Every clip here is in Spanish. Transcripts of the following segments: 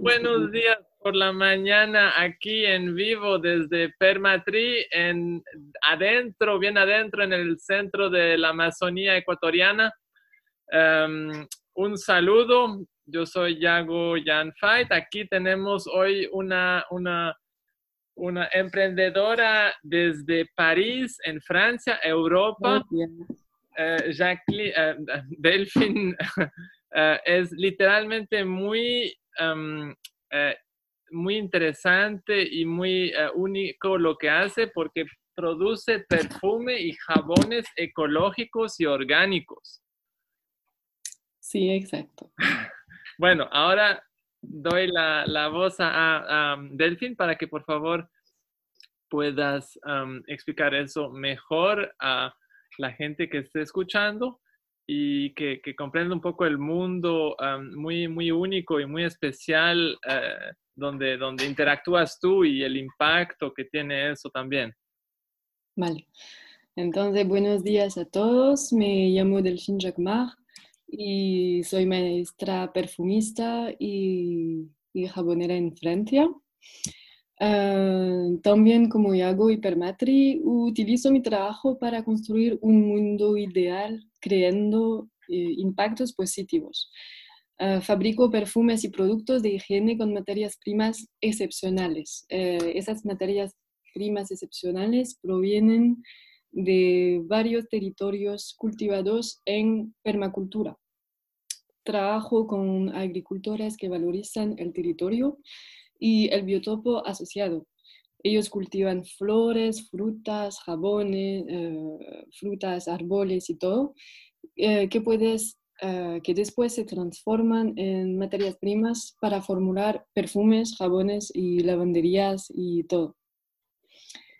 Buenos días por la mañana aquí en vivo desde Permatri, en adentro, bien adentro en el centro de la Amazonía ecuatoriana. Em, un saludo, yo soy Yago Jan Fait. Aquí tenemos hoy una, una, una emprendedora desde París, en Francia, Europa. Eh, Jacqueline, eh, Delphine eh, es literalmente muy Eh, muy interesante y muy eh, único lo que hace porque produce perfume y jabones ecológicos y orgánicos. Sí, exacto. Bueno, ahora doy la, voz a, Delfín para que por favor puedas explicar eso mejor a la gente que esté escuchando y que, que comprende un poco el mundo muy, muy único y muy especial eh, donde, donde interactúas tú y el impacto que tiene eso también. Vale. Entonces, buenos días a todos. Me llamo Delphine Jacquemart y soy maestra perfumista y, y jabonera en Francia. Uh, también como hago hipermatri, utilizo mi trabajo para construir un mundo ideal creando eh, impactos positivos. Uh, fabrico perfumes y productos de higiene con materias primas excepcionales. Uh, esas materias primas excepcionales provienen de varios territorios cultivados en permacultura. Trabajo con agricultores que valorizan el territorio y el biotopo asociado. Ellos cultivan flores, frutas, jabones, eh, frutas, árboles y todo, eh, que, puedes, eh, que después se transforman en materias primas para formular perfumes, jabones y lavanderías y todo.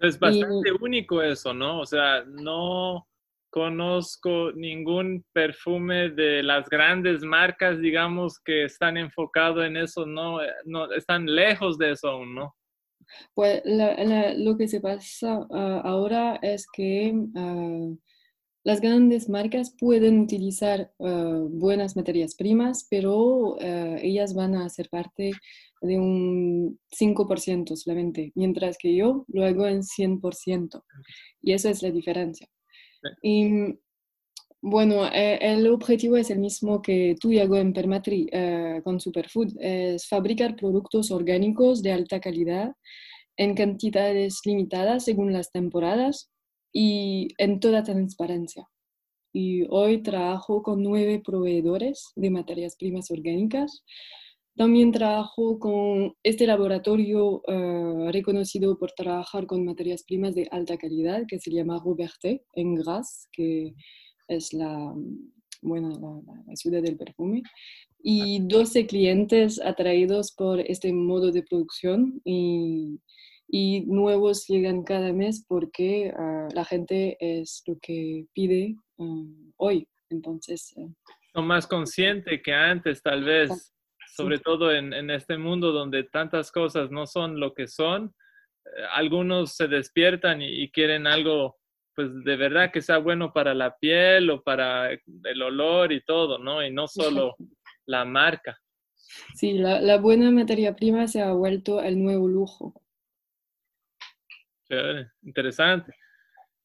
Es bastante único eso, ¿no? O sea, no, conozco ningún perfume de las grandes marcas, digamos, que están enfocados en eso, no, no están lejos de eso aún, ¿no? Pues lo que se pasa ah, ahora es que ah, las grandes marcas pueden utilizar ah, buenas materias primas, pero ellas van a ser parte de un 5% solamente, mientras que yo lo hago en 100%. Y esa es la diferencia. Bueno, eh, el objetivo es el mismo que tú y hago en Permatri eh, con Superfood, es fabricar productos orgánicos de alta calidad en cantidades limitadas según las temporadas y en toda transparencia. Y hoy trabajo con nueve proveedores de materias primas orgánicas también trabajo con este laboratorio eh, reconocido por trabajar con materias primas de alta calidad que se llama Robertet en Grasse, que es la, bueno, la, ciudad del perfume. Y 12 clientes atraídos por este modo de producción y, y nuevos llegan cada mes porque ah, la gente es lo que pide ah, hoy. Entonces... Eh, Son más conscientes que antes, tal vez sobre todo en, este mundo donde tantas cosas no son lo que son, eh, algunos se despiertan y, quieren algo, pues de verdad que sea bueno para la piel o para el olor y todo, ¿no? Y no solo la marca. Sí, la, buena materia prima se ha vuelto el nuevo lujo. interesante.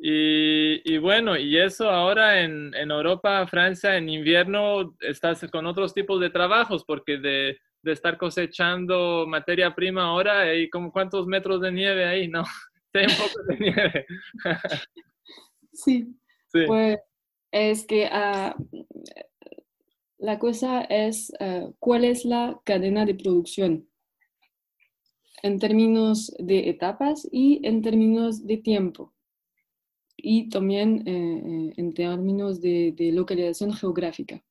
Y, bueno, y eso ahora en, Europa, Francia, en invierno estás con otros tipos de trabajos, porque de, estar cosechando materia prima ahora, hay como cuántos metros de nieve ahí, ¿no? Hay un poco de nieve. Sí, pues es que ah, la cosa es ah, cuál es la cadena de producción en términos de etapas y en términos de tiempo y también eh, eh, en términos de, localización geográfica.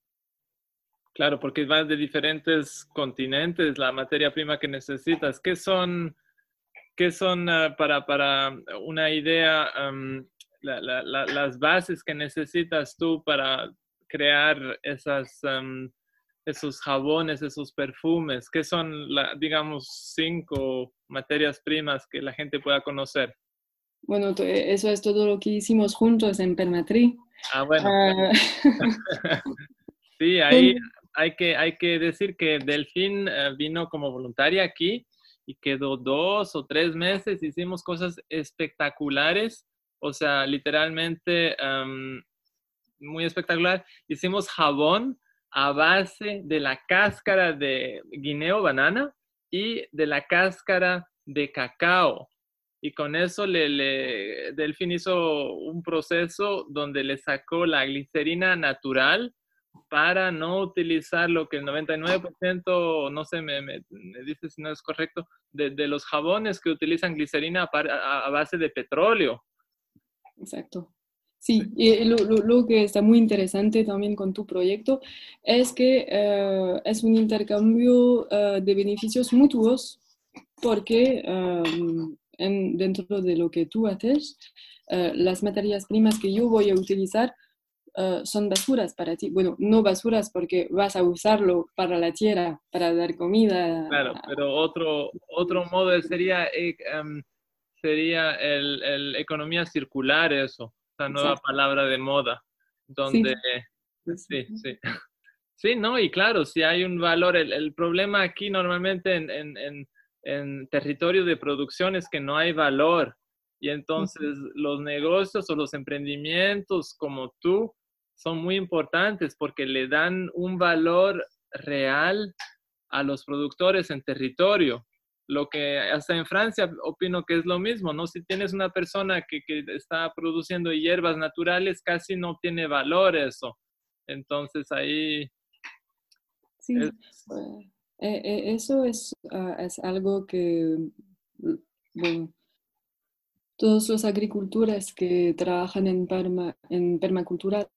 Claro, porque va de diferentes continentes la materia prima que necesitas. ¿Qué son, qué son ah, para, para, una idea las bases que necesitas tú para crear esas, esos jabones, esos perfumes? ¿Qué son, la, digamos, cinco materias primas que la gente pueda conocer? Bueno, eh, eso es todo lo que hicimos juntos en Permatri. Ah, bueno. Ah. sí, ahí, hay que, hay que decir que Delfín eh, vino como voluntaria aquí y quedó dos o tres meses, hicimos cosas espectaculares, o sea, literalmente muy espectacular. Hicimos jabón a base de la cáscara de guineo, banana, y de la cáscara de cacao. Y con eso le, le, Delfín hizo un proceso donde le sacó la glicerina natural para no utilizar lo que el 99%, no sé, me, me, dice si no es correcto, de, de, los jabones que utilizan glicerina a, a, base de petróleo. Exacto. Sí, y lo, lo, que está muy interesante también con tu proyecto es que eh, es un intercambio uh, de beneficios mutuos porque um, en, dentro de lo que tú haces, uh, las materias primas que yo voy a utilizar Uh, son basuras para ti. Bueno, no basuras porque vas a usarlo para la tierra, para dar comida. Claro, pero otro, otro modo sería, um, sería el, el, economía circular, eso, esa nueva Exacto. palabra de moda, donde... Sí, sí. sí. Sí, no, y claro, si hay un valor, el, el problema aquí normalmente en, en, en, en, territorio de producción es que no hay valor. Y entonces los negocios o los emprendimientos como tú son muy importantes porque le dan un valor real a los productores en territorio. Lo que hasta en Francia opino que es lo mismo, ¿no? Si tienes una persona que, que está produciendo hierbas naturales, casi no tiene valor eso. Entonces ahí... Sí, es... Eh, eh, eso es, uh, es, algo que, todos los agricultores que trabajan en, perma, en permacultura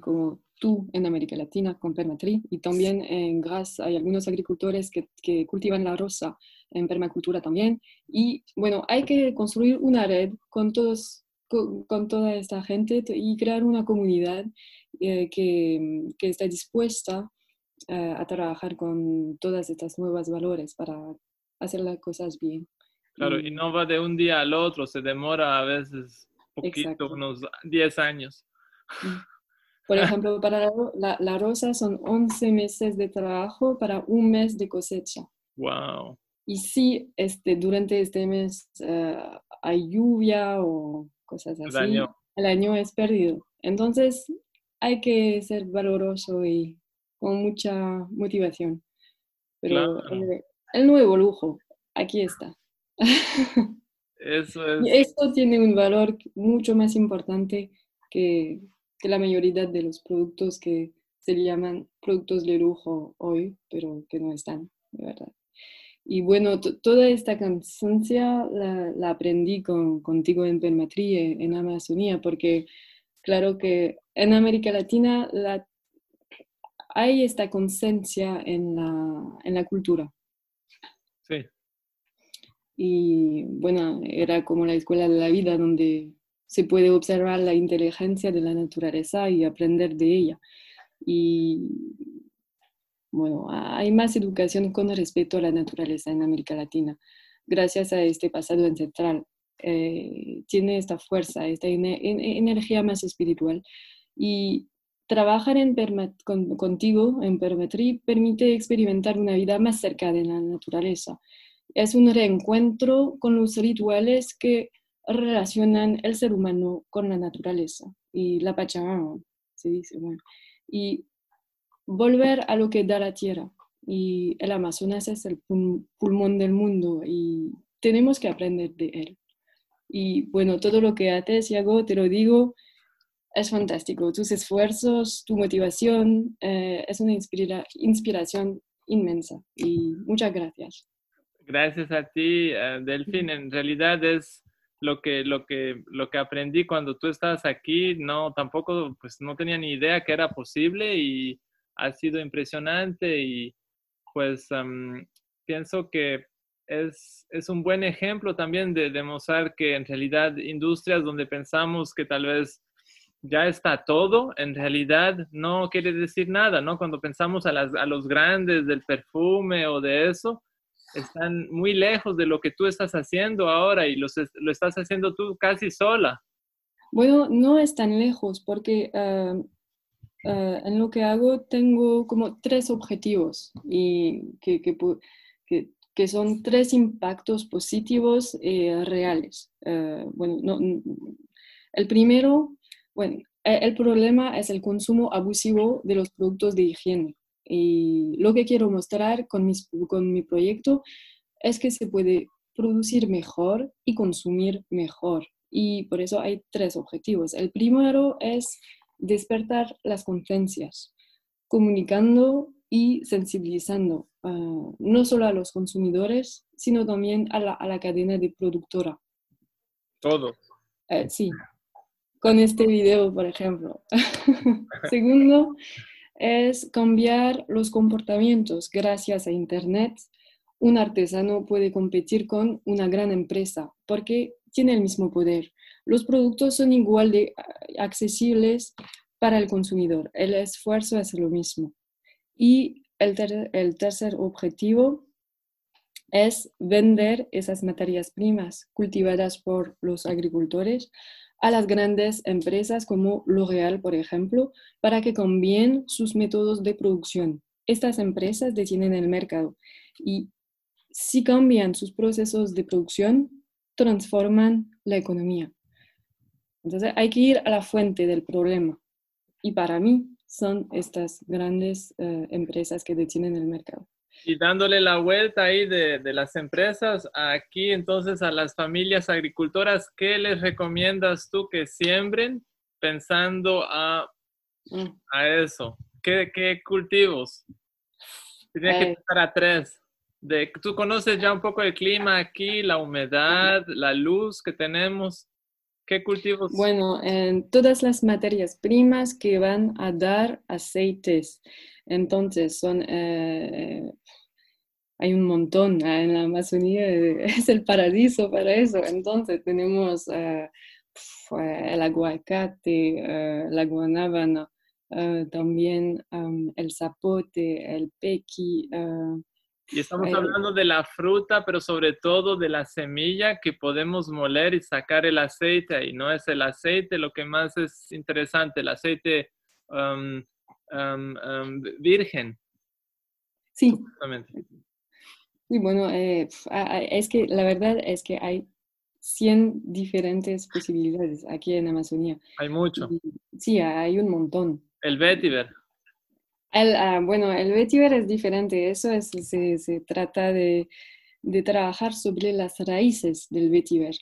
como tú en América Latina con Permatri y también en Gras hay algunos agricultores que, que, cultivan la rosa en permacultura también. Y bueno, hay que construir una red con, todos, con, con toda esta gente y crear una comunidad eh, que, que, está dispuesta eh, a trabajar con todas estas nuevas valores para hacer las cosas bien. Claro, y no va de un día al otro, se demora a veces poquito, Exacto. unos 10 años. Mm. Por ejemplo, para la, la, rosa son 11 meses de trabajo para un mes de cosecha. Wow. Y si este, durante este mes uh, hay lluvia o cosas así, el año. el año es perdido. Entonces hay que ser valoroso y con mucha motivación. Pero claro. el, el nuevo lujo, aquí está. Eso es. Y esto tiene un valor mucho más importante que, que, la mayoría de los productos que se llaman productos de lujo hoy, pero que no están, de verdad. Y bueno, toda esta conciencia la, la, aprendí con, contigo en Permatri, eh, en Amazonía, porque claro que en América Latina la, hay esta conciencia en la, en la cultura. Sí y bueno, era como la escuela de la vida donde se puede observar la inteligencia de la naturaleza y aprender de ella. Y bueno, hay más educación con respecto a la naturaleza en América Latina, gracias a este pasado ancestral. Eh, tiene esta fuerza, esta energía más espiritual. Y trabajar en con, contigo en Permetri permite experimentar una vida más cerca de la naturaleza es un reencuentro con los rituales que relacionan el ser humano con la naturaleza y la Pachamama, se dice, bueno, y volver a lo que da la tierra. Y el Amazonas es el pulmón del mundo y tenemos que aprender de él. Y bueno, todo lo que haces, Iago, te lo digo, es fantástico. Tus esfuerzos, tu motivación, eh, es una inspira inspiración inmensa. Y muchas gracias. Gracias a ti, uh, Delfín. En realidad es lo que, lo, que, lo que aprendí cuando tú estabas aquí. No, tampoco, pues no tenía ni idea que era posible y ha sido impresionante y pues um, pienso que es, es, un buen ejemplo también de demostrar que en realidad industrias donde pensamos que tal vez ya está todo, en realidad no quiere decir nada, ¿no? Cuando pensamos a, las, a los grandes del perfume o de eso, están muy lejos de lo que tú estás haciendo ahora y los, lo estás haciendo tú casi sola. Bueno, no es tan lejos porque uh, eh, en lo que hago tengo como tres objetivos y que, que, que, son tres impactos positivos eh, reales. Eh, bueno, no, el primero, bueno, e, el problema es el consumo abusivo de los productos de higiene. Y lo que quiero mostrar con, mis, con mi proyecto es que se puede producir mejor y consumir mejor. Y por eso hay tres objetivos. El primero es despertar las conciencias, comunicando y sensibilizando no solo a los consumidores, sino también a la, a la cadena de productora. Todo. Eh, sí, con este video, por ejemplo. Segundo, es cambiar los comportamientos. Gracias a Internet, un artesano puede competir con una gran empresa porque tiene el mismo poder. Los productos son igual de accesibles para el consumidor. El esfuerzo es lo mismo. Y el, el tercer objetivo es vender esas materias primas cultivadas por los agricultores a las grandes empresas como L'Oréal, por ejemplo, para que cambien sus métodos de producción. Estas empresas detienen el mercado y si cambian sus procesos de producción, transforman la economía. Entonces hay que ir a la fuente del problema. Y para mí son estas grandes eh, empresas que detienen el mercado. Y dándole la vuelta ahí de, de, las empresas, aquí entonces a las familias agricultoras, ¿qué les recomiendas tú que siembren pensando a, mm. a eso? ¿Qué, ¿Qué, cultivos? Tienes que estar a tres. De, ¿Tú conoces ya un poco el clima aquí, la humedad, la luz que tenemos? ¿Qué cultivos? Bueno, en todas las materias primas que van a dar aceites. Entonces, son, eh, hay un montón ah, en la Amazonía, es el paraíso para eso. Entonces, tenemos eh, el aguacate, eh, la guanábana, también el zapote, el pequi, y estamos hablando de la fruta, pero sobre todo de la semilla que podemos moler y sacar el aceite. Y no es el aceite lo que más es interesante, el aceite um, um, um, virgen. Sí. Y bueno, eh, es que la verdad es que hay 100 diferentes posibilidades aquí en Amazonía. Hay mucho. sí, hay un montón. El vetiver. El, ah, bueno, el vetiver es diferente. Eso es, se, se trata de, de, trabajar sobre las raíces del vetiver.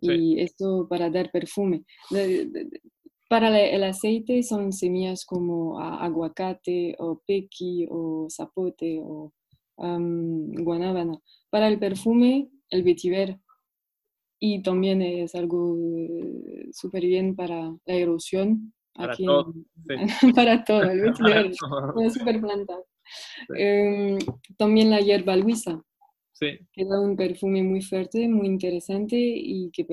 Y esto para dar perfume. para el aceite son semillas como aguacate o pequi o zapote o guanábana. Para el perfume, el vetiver. Y también es algo eh, súper bien para la erosión para todo. para todo, el una super planta. Em, también la hierba luisa, sí. que da un perfume muy fuerte, muy interesante y que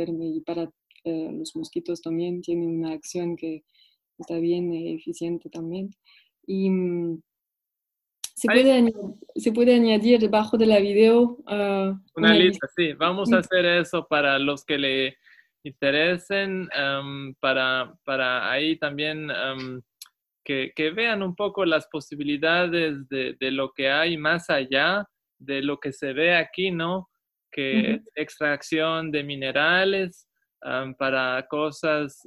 para eh, los mosquitos también tiene una acción que está bien eficiente también. Y mm, se puede, añadir, se puede añadir debajo de la video uh, una, lista, sí. Vamos a hacer eso para los que le interesen em, para, para, ahí también em, que, que, vean un poco las posibilidades de, de, lo que hay más allá de lo que se ve aquí, ¿no? Que extracción de minerales em, para cosas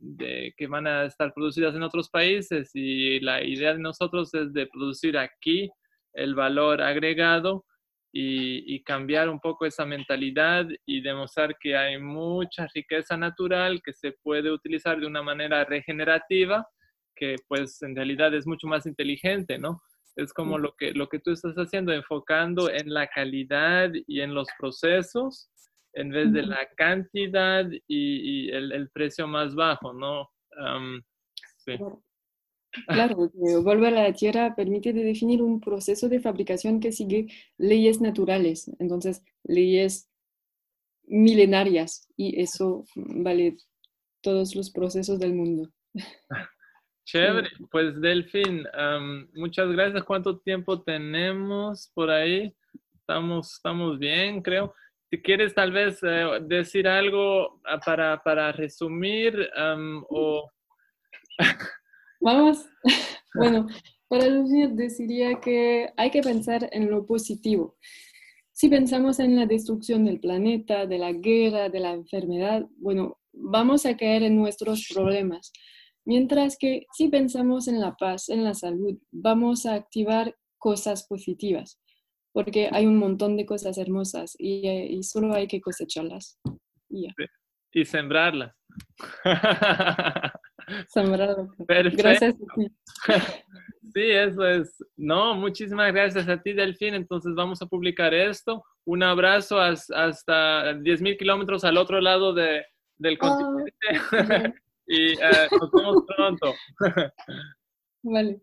de, que van a estar producidas en otros países y la idea de nosotros es de producir aquí el valor agregado y, cambiar un poco esa mentalidad y demostrar que hay mucha riqueza natural que se puede utilizar de una manera regenerativa, que pues en realidad es mucho más inteligente, ¿no? Es como lo que, lo que tú estás haciendo, enfocando en la calidad y en los procesos en vez de la cantidad y, el, precio más bajo, ¿no? sí. Claro, volver a la tierra permite definir un proceso de fabricación que sigue leyes naturales, entonces leyes milenarias, y eso vale todos los procesos del mundo. Chévere, pues Delfín, muchas gracias. ¿Cuánto tiempo tenemos por ahí? Estamos, estamos bien, creo. Si quieres tal vez eh, decir algo ah, para, para resumir o Vamos. Bueno, para decir, deciría que hay que pensar en lo positivo. Si pensamos en la destrucción del planeta, de la guerra, de la enfermedad, bueno, vamos a caer en nuestros problemas. Mientras que si pensamos en la paz, en la salud, vamos a activar cosas positivas, porque hay un montón de cosas hermosas y, solo hay que cosecharlas. Y, sembrarlas. Sembrarlas. Gracias. Sí, eso es. No, muchísimas gracias a ti, Delfín. Entonces vamos a publicar esto. Un abrazo hasta 10.000 kilómetros al otro lado de, del ah, continente. y eh, nos vemos pronto. Vale.